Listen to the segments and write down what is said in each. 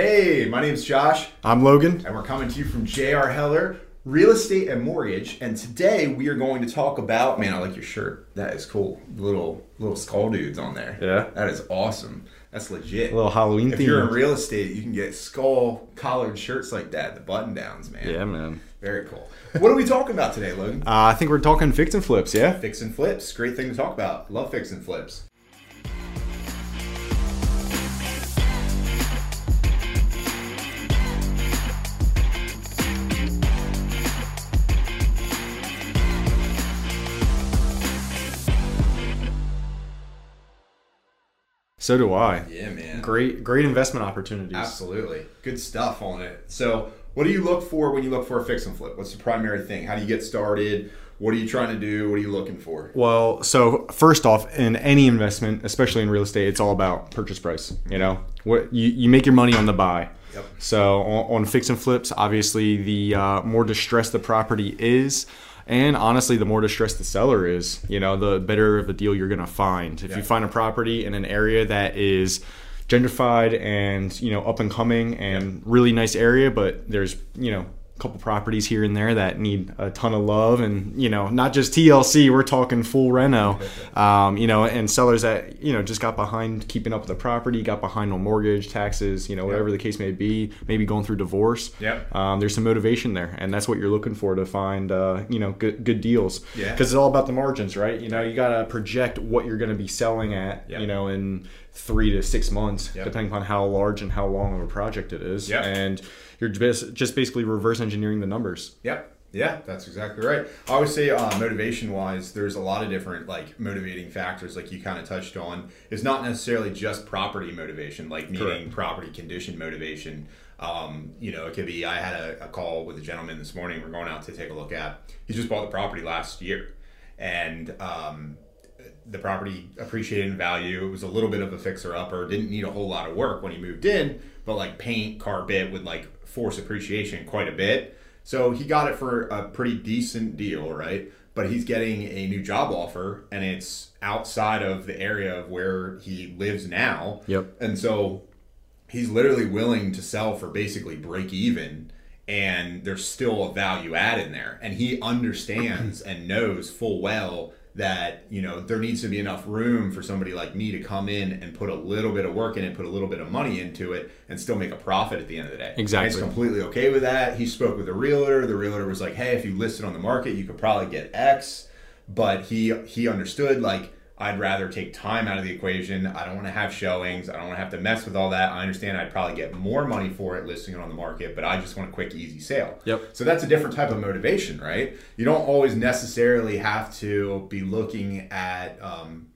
Hey, my name's Josh, I'm Logan. and we're coming to you from JR Heller Real Estate and Mortgage. And today we are going to talk about man, I like your shirt. That is cool. Little little skull dudes on there. Yeah. That is awesome. That's legit. A little Halloween if you're in real estate, you can get skull collared shirts like that, the button downs, man. yeah, man. Very cool. what are we talking about today, Logan? Uh, I think we're talking fix and flips, yeah? Fix and flips. Great thing to talk about. Love fix and flips. So do I. Yeah, man. Great, great investment opportunities. Absolutely. Good stuff on it. So, what do you look for when you look for a fix and flip? What's the primary thing? How do you get started? What are you trying to do? What are you looking for? Well, so first off, in any investment, especially in real estate, it's all about purchase price. You know, what you, you make your money on the buy. Yep. So on, on fix and flips, obviously, the uh, more distressed the property is, and honestly, the more distressed the seller is, you know, the better of a deal you're going to find. If Yeah. you find a property in an area that is gentrified and you know up and coming and really nice area, but there's you know couple properties here and there that need a ton of love and you know not just TLC, we're talking full reno, um, you know, and sellers that you know just got behind keeping up with the property, got behind on mortgage, taxes, you know, whatever the case may be, maybe going through divorce. Yep. Um, there's some motivation there, and that's what you're looking for to find, uh, you know, good good deals. Yeah. Because it's all about the margins, right? You know, you got to project what you're going to be selling at, Yep. you know, in three to six months, Yep. depending upon how large and how long of a project it is. Yep. And you're just just basically reverse engineering the numbers. Yep. Yeah, that's exactly right. I always say, uh, motivation wise, there's a lot of different like motivating factors, like you kind of touched on. It's not necessarily just property motivation, like meaning Correct. property condition motivation. Um, you know, it could be. I had a, a call with a gentleman this morning. We're going out to take a look at. He just bought the property last year, and um, the property appreciated in value. It was a little bit of a fixer upper. Didn't need a whole lot of work when he moved in, but like paint, carpet would like force appreciation quite a bit. So he got it for a pretty decent deal, right? But he's getting a new job offer and it's outside of the area of where he lives now. Yep. And so he's literally willing to sell for basically break even and there's still a value add in there and he understands and knows full well that you know there needs to be enough room for somebody like me to come in and put a little bit of work in it put a little bit of money into it and still make a profit at the end of the day. Exactly. he's completely okay with that. He spoke with the realtor. The realtor was like hey if you list it on the market you could probably get x. But he he understood like I'd rather take time out of the equation. I don't want to have showings. I don't want to have to mess with all that. I understand I'd probably get more money for it listing it on the market, but I just want a quick, easy sale. Yep. So that's a different type of motivation, right? You don't always necessarily have to be looking at um,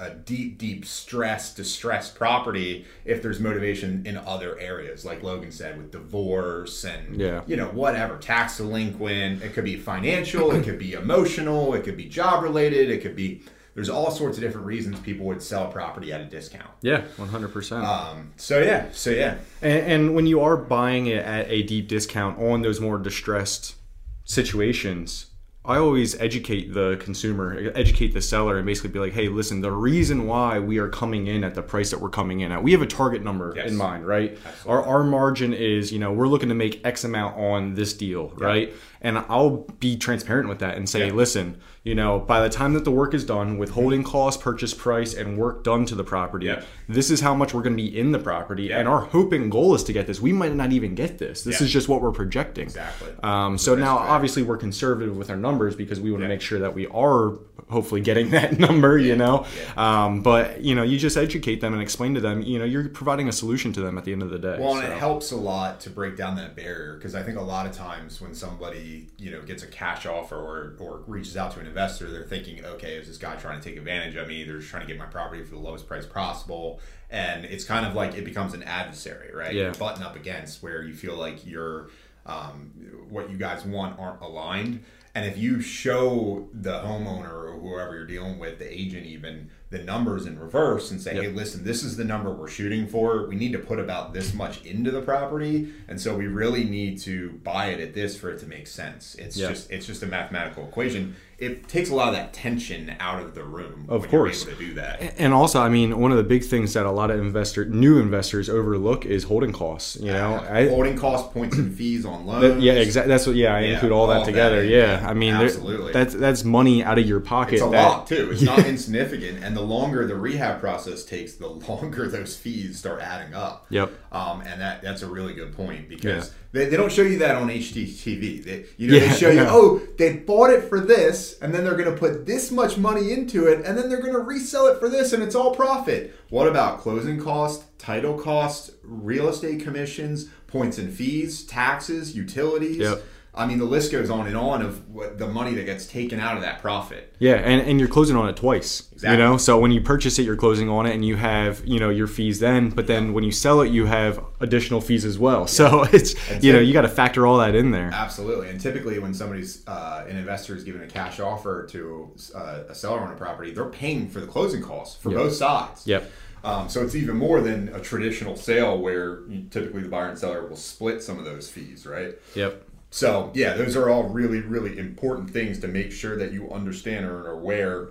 a deep, deep stress, distressed property if there's motivation in other areas, like Logan said, with divorce and Yeah. you know whatever, tax delinquent. It could be financial, it could be emotional, it could be job related, it could be. There's all sorts of different reasons people would sell a property at a discount. Yeah, 100%. Um, so yeah, so yeah, And, and when you are buying it at a deep discount on those more distressed situations, I always educate the consumer, educate the seller, and basically be like, hey, listen, the reason why we are coming in at the price that we're coming in at, we have a target number Yes. in mind, right? Our, our margin is, you know, we're looking to make X amount on this deal, right? And I'll be transparent with that and say, Yeah. listen, you know, by the time that the work is done, withholding cost, purchase price, and work done to the property, Yeah. this is how much we're going to be in the property. Yeah. And our hope and goal is to get this. We might not even get this. This is just what we're projecting. Exactly. Um, so now, factor. obviously, we're conservative with our numbers because we want to make sure that we are hopefully getting that number. You know, um, but you know, you just educate them and explain to them. You know, you're providing a solution to them at the end of the day. Well, and so. it helps a lot to break down that barrier because I think a lot of times when somebody you know gets a cash offer or, or reaches out to an investor, they're thinking, okay, is this guy trying to take advantage of me? They're just trying to get my property for the lowest price possible, and it's kind of like it becomes an adversary, right? Yeah. You're button up against where you feel like you're um, what you guys want aren't aligned. And if you show the homeowner or whoever you're dealing with, the agent even, the numbers in reverse and say, Yep. hey, listen, this is the number we're shooting for. We need to put about this much into the property, and so we really need to buy it at this for it to make sense. It's Yeah. just it's just a mathematical equation. It takes a lot of that tension out of the room. Of course. to do that. And also, I mean, one of the big things that a lot of investor, new investors overlook is holding costs. You know, Uh, I, holding cost points and fees on loans. that- yeah, exactly. That's what. Yeah, I Yeah, include all that all that together. yeah, yeah. I mean, Absolutely. that's that's money out of your pocket. It's a that, lot too. It's not insignificant, and the longer the rehab process takes, the longer those fees start adding up. Yep. Um, and that that's a really good point because Yeah. they, they don't show you that on HGTV. They, you know, Yeah, they show you, oh, they bought it for this, and then they're going to put this much money into it, and then they're going to resell it for this, and it's all profit. What about closing costs, title costs, real estate commissions, points and fees, taxes, utilities? Yep. I mean, the list goes on and on of what the money that gets taken out of that profit. Yeah, and, and you're closing on it twice. Exactly. You know, so when you purchase it, you're closing on it, and you have you know your fees then. But then when you sell it, you have additional fees as well. So it's And you know you got to factor all that in there. Absolutely, and typically when somebody's uh, an investor is giving a cash offer to uh, a seller on a property, they're paying for the closing costs for Yep. both sides. Yep. Um, so it's even more than a traditional sale where typically the buyer and seller will split some of those fees, right? Yep. So yeah, those are all really, really important things to make sure that you understand or are aware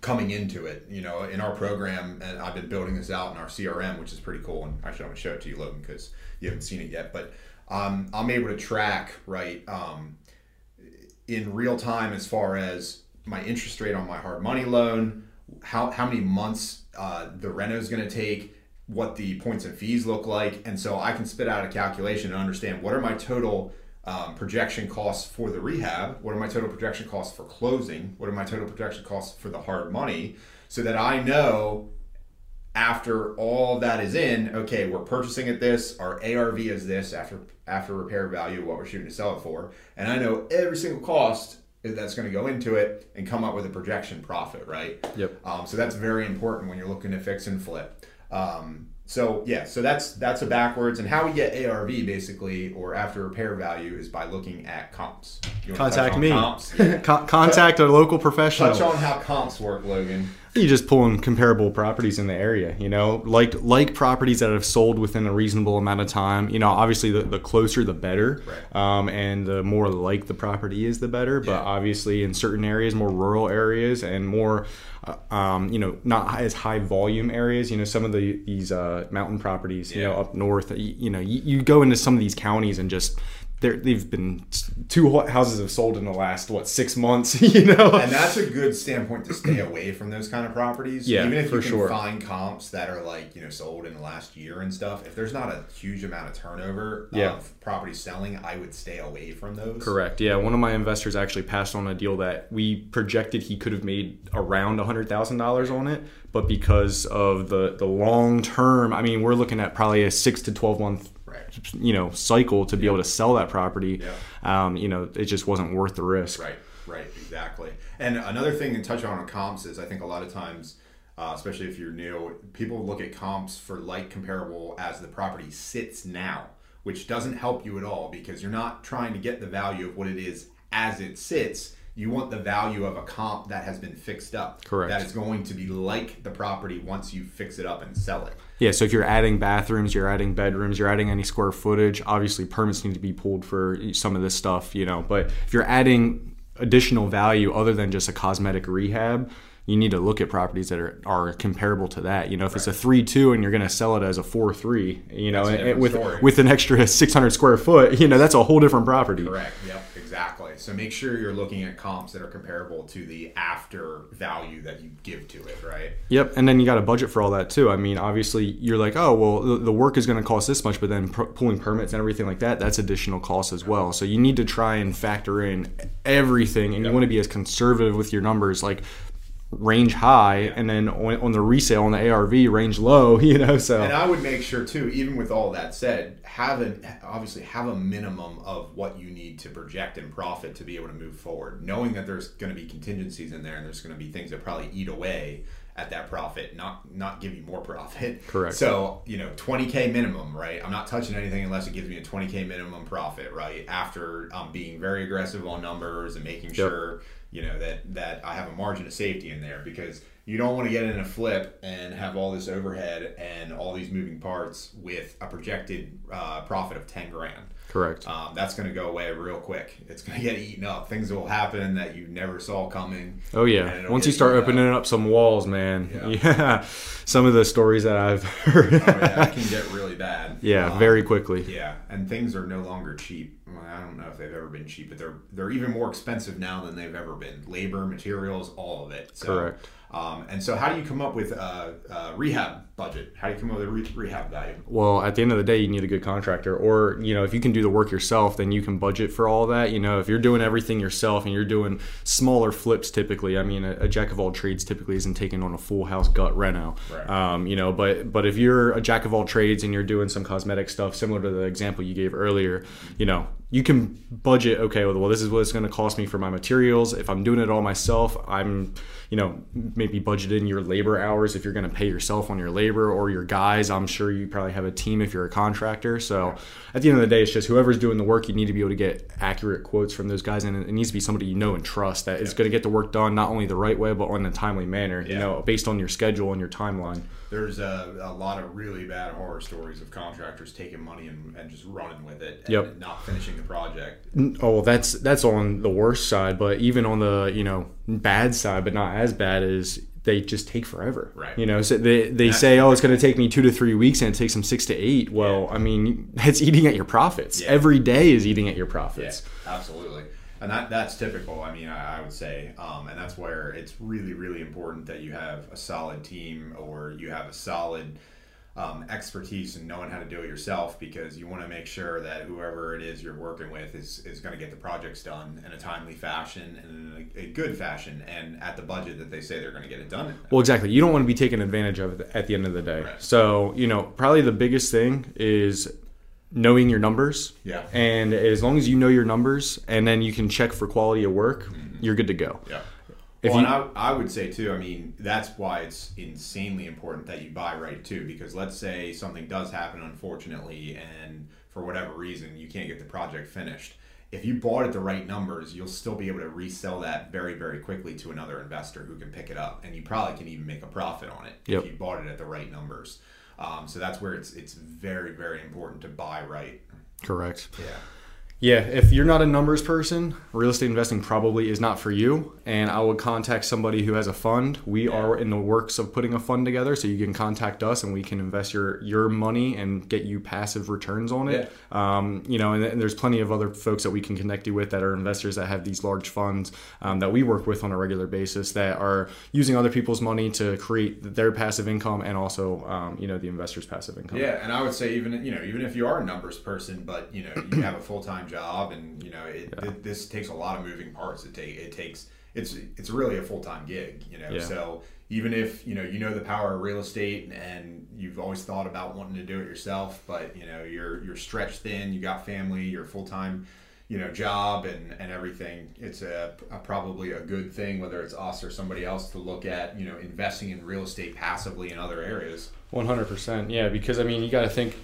coming into it. You know, in our program, and I've been building this out in our CRM, which is pretty cool. And actually, I'm gonna show it to you, Logan, because you haven't seen it yet. But um, I'm able to track right um, in real time as far as my interest rate on my hard money loan, how how many months uh, the reno is going to take, what the points and fees look like, and so I can spit out a calculation and understand what are my total um, projection costs for the rehab, what are my total projection costs for closing, what are my total projection costs for the hard money, so that I know after all that is in, okay, we're purchasing at this, our ARV is this after after repair value, what we're shooting to sell it for, and I know every single cost that's going to go into it and come up with a projection profit, right? Yep. Um, so that's very important when you're looking to fix and flip. Um, so yeah, so that's that's a backwards, and how we get ARV basically or after repair value is by looking at comps. Contact me. Comps? Yeah. Con- contact a local professional. touch on how comps work, Logan. You just pulling comparable properties in the area, you know, like like properties that have sold within a reasonable amount of time. You know, obviously the, the closer the better, Right. um, and the more like the property is, the better. But Yeah. obviously, in certain areas, more rural areas and more, uh, um, you know, not as high volume areas. You know, some of the these uh, mountain properties, you know, up north. You, you know, you, you go into some of these counties and just. They're- They've been two ho- houses have sold in the last what six months, you know. And that's a good standpoint to stay away from those kind of properties. Yeah, Even if you can sure. find comps that are like, you know, sold in the last year and stuff, if there's not a huge amount of turnover Yeah. of property selling, I would stay away from those. Correct. Yeah, one of my investors actually passed on a deal that we projected he could have made around hundred thousand dollars on it, but because of the the long term, I mean, we're looking at probably a six to twelve month, Right. You know, cycle to be able to sell that property. Yeah. Um, you know, it just wasn't worth the risk. Right, right, exactly. And another thing to touch on on comps is I think a lot of times, uh, especially if you're new, people look at comps for like comparable as the property sits now, which doesn't help you at all because you're not trying to get the value of what it is as it sits. You want the value of a comp that has been fixed up. Correct. That is going to be like the property once you fix it up and sell it. Yeah, so if you're adding bathrooms, you're adding bedrooms, you're adding any square footage, obviously permits need to be pulled for some of this stuff, you know. But if you're adding additional value other than just a cosmetic rehab, you need to look at properties that are, are comparable to that. You know, if it's a three two and you're going to sell it as a four three, you know, That's a and- with story. with an extra 600 square foot, you know, that's a whole different property. Correct. Yep. Exactly. So make sure you're looking at comps that are comparable to the after value that you give to it, right? Yep, and then you got a budget for all that too. I mean, obviously, you're like, oh, well, the, the work is going to cost this much, but then pr- pulling permits and everything like that, that's additional cost as well. So you need to try and factor in everything, and you want to be as conservative with your numbers, like range high, and then on, on the resale on the ARV range low. You know, so And I would make sure too, even with all that said, have an obviously have a minimum of what you need to project and profit to be able to move forward, knowing that there's going to be contingencies in there and there's going to be things that probably eat away at that profit, not not give you more profit. Correct. So you know, 20k minimum, right? I'm not touching anything unless it gives me a 20k minimum profit, right? After um, being very aggressive on numbers and making sure you know that that I have a margin of safety in there because you don't want to get in a flip and have all this overhead and all these moving parts with a projected uh, profit of 10 grand. Correct. Um, that's going to go away real quick. It's going to get eaten up. Things will happen that you never saw coming. Oh yeah. Once you start eaten up. opening up some walls, man. Yeah. Yeah. Some of the stories that I've heard. Oh, yeah, can get really bad. yeah, Um, very quickly. Yeah, and things are no longer cheap. Well, I don't know if they've ever been cheap, but they're they're even more expensive now than they've ever been. Labor, materials, all of it. So, Correct. Um, and so, how do you come up with a, a rehab budget? How do you come up with a re- rehab value? Well, at the end of the day, you need a good contractor, or you know, if you can do the work yourself, then you can budget for all that. You know, if you're doing everything yourself and you're doing smaller flips, typically, I mean, a, a jack of all trades typically isn't taking on a full house gut reno. Right. Um, you know, but but if you're a jack of all trades and you're doing some cosmetic stuff, similar to the example you gave earlier, you know, you can budget. Okay, well, this is what it's going to cost me for my materials. If I'm doing it all myself, I'm you know maybe budget in your labor hours if you're going to pay yourself on your labor or your guys i'm sure you probably have a team if you're a contractor so at the end of the day it's just whoever's doing the work you need to be able to get accurate quotes from those guys and it needs to be somebody you know and trust that is going to get the work done not only the right way but in a timely manner you know based on your schedule and your timeline There's a, a lot of really bad horror stories of contractors taking money and, and just running with it and Yep. not finishing the project. Oh, that's that's on the worst side, but even on the you know bad side, but not as bad as they just take forever. Right. You know, so they they say, oh, it's going to take me two to three weeks, and it takes them six to eight. Well, I mean, it's eating at your profits. Yeah. Every day is eating at your Yeah, profits. absolutely. And that, that's typical, I mean, I, I would say. Um, and that's where it's really, really important that you have a solid team or you have a solid um, expertise and knowing how to do it yourself because you want to make sure that whoever it is you're working with is, is going to get the projects done in a timely fashion and in a, a good fashion and at the budget that they say they're going to get it done. Well, exactly. You don't want to be taken advantage of at the end of the day. Right. So, you know, probably the biggest thing is knowing your numbers. Yeah. And as long as you know your numbers and then you can check for quality of work, you're good to go. Yeah. If well, you- and I, I would say too. I mean, that's why it's insanely important that you buy right too. Because let's say something does happen, unfortunately, and for whatever reason you can't get the project finished. If you bought at the right numbers, you'll still be able to resell that very, very quickly to another investor who can pick it up, and you probably can even make a profit on it Yep. if you bought it at the right numbers. Um, so that's where it's it's very, very important to buy right. Correct. Yeah. Yeah, if you're not a numbers person, real estate investing probably is not for you. And I would contact somebody who has a fund. We are in the works of putting a fund together, so you can contact us and we can invest your your money and get you passive returns on it. Um, you know, and, and there's plenty of other folks that we can connect you with that are investors that have these large funds um, that we work with on a regular basis that are using other people's money to create their passive income and also, um, you know, the investor's passive income. Yeah, and I would say even you know even if you are a numbers person, but you know you have a full time job, and you know it, th- this takes a lot of moving parts. It take it takes it's it's really a full time gig. You know, Yeah. so even if you know you know the power of real estate and you've always thought about wanting to do it yourself, but you know you're you're stretched thin, you got family, you're full time. You know, job and, and everything. It's a, a probably a good thing, whether it's us or somebody else, to look at. You know, investing in real estate passively in other areas. One hundred percent, yeah. Because I mean, you got to think,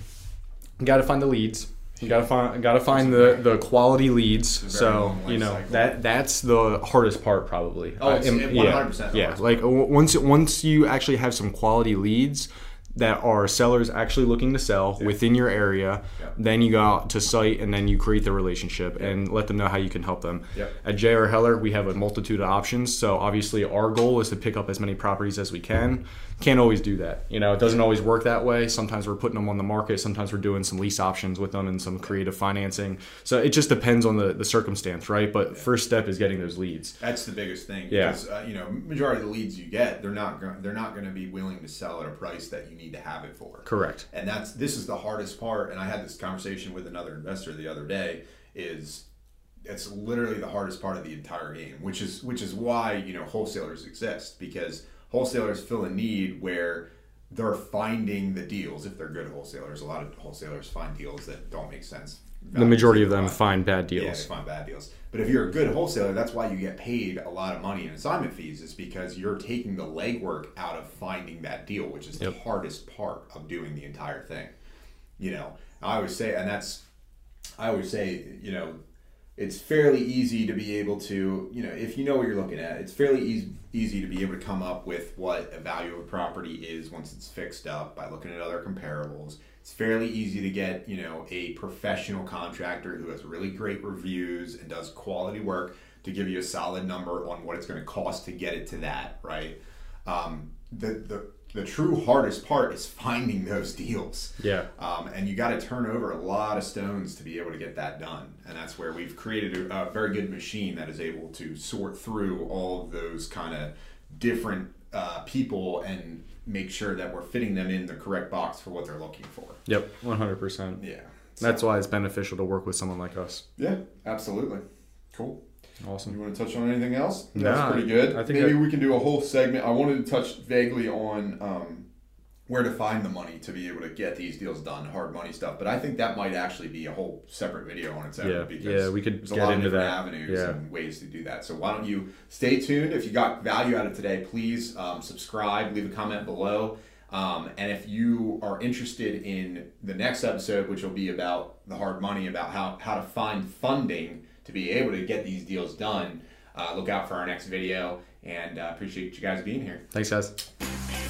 you got to find the leads. You got to find, got to find the, the quality leads. So you know cycle. that that's the hardest part, probably. Oh, it's- Uh, yeah, 100% the Yeah, like once once you actually have some quality leads that are sellers actually looking to sell within your area, Yeah. then you go out to site and then you create the relationship and let them know how you can help them. At JR Heller, we have a multitude of options. So obviously, our goal is to pick up as many properties as we can. Can't always do that. You know, it doesn't always work that way. Sometimes we're putting them on the market. Sometimes we're doing some lease options with them and some creative financing. So it just depends on the, the circumstance, right? But first step is getting those leads. That's the biggest thing. Yeah. Because uh, you know, majority of the leads you get, they're not go- they're not going to be willing to sell at a price that you need to have it for. Correct. And that's this is the hardest part. And I had this conversation with another investor the other day. Is it's literally the hardest part of the entire game, which is which is why you know wholesalers exist because wholesalers fill a need where they're finding the deals if they're good wholesalers. A lot of wholesalers find deals that don't make sense. The majority of them find bad yeah, deals. they find bad deals. But if you're a good wholesaler, that's why you get paid a lot of money in assignment fees, is because you're taking the legwork out of finding that deal, which is the hardest part of doing the entire thing. You know, I always say, and that's, I always say, you know, it's fairly easy to be able to, you know, if you know what you're looking at, it's fairly easy, easy to be able to come up with what a value of a property is once it's fixed up by looking at other comparables. It's fairly easy to get, you know, a professional contractor who has really great reviews and does quality work to give you a solid number on what it's going to cost to get it to that, right? Um, the, the the true hardest part is finding those deals. Yeah. Um, and you got to turn over a lot of stones to be able to get that done. And that's where we've created a, a very good machine that is able to sort through all of those kind of different uh, people and make sure that we're fitting them in the correct box for what they're looking for. Yep. One hundred percent. Yeah. That's why it's beneficial to work with someone like us. Yeah, absolutely. Cool. Awesome. You want to touch on anything else? Nah, That's pretty good. I think maybe I- we can do a whole segment. I wanted to touch vaguely on um, where to find the money to be able to get these deals done, hard money stuff. But I think that might actually be a whole separate video on its own. Yeah, because yeah, we could there's a get lot into of different that. avenues Yeah. and ways to do that. So why don't you stay tuned? If you got value out of today, please um, subscribe, leave a comment below. Um, and if you are interested in the next episode, which will be about the hard money, about how, how to find funding to be able to get these deals done, uh, look out for our next video. And uh, appreciate you guys being here. Thanks, guys.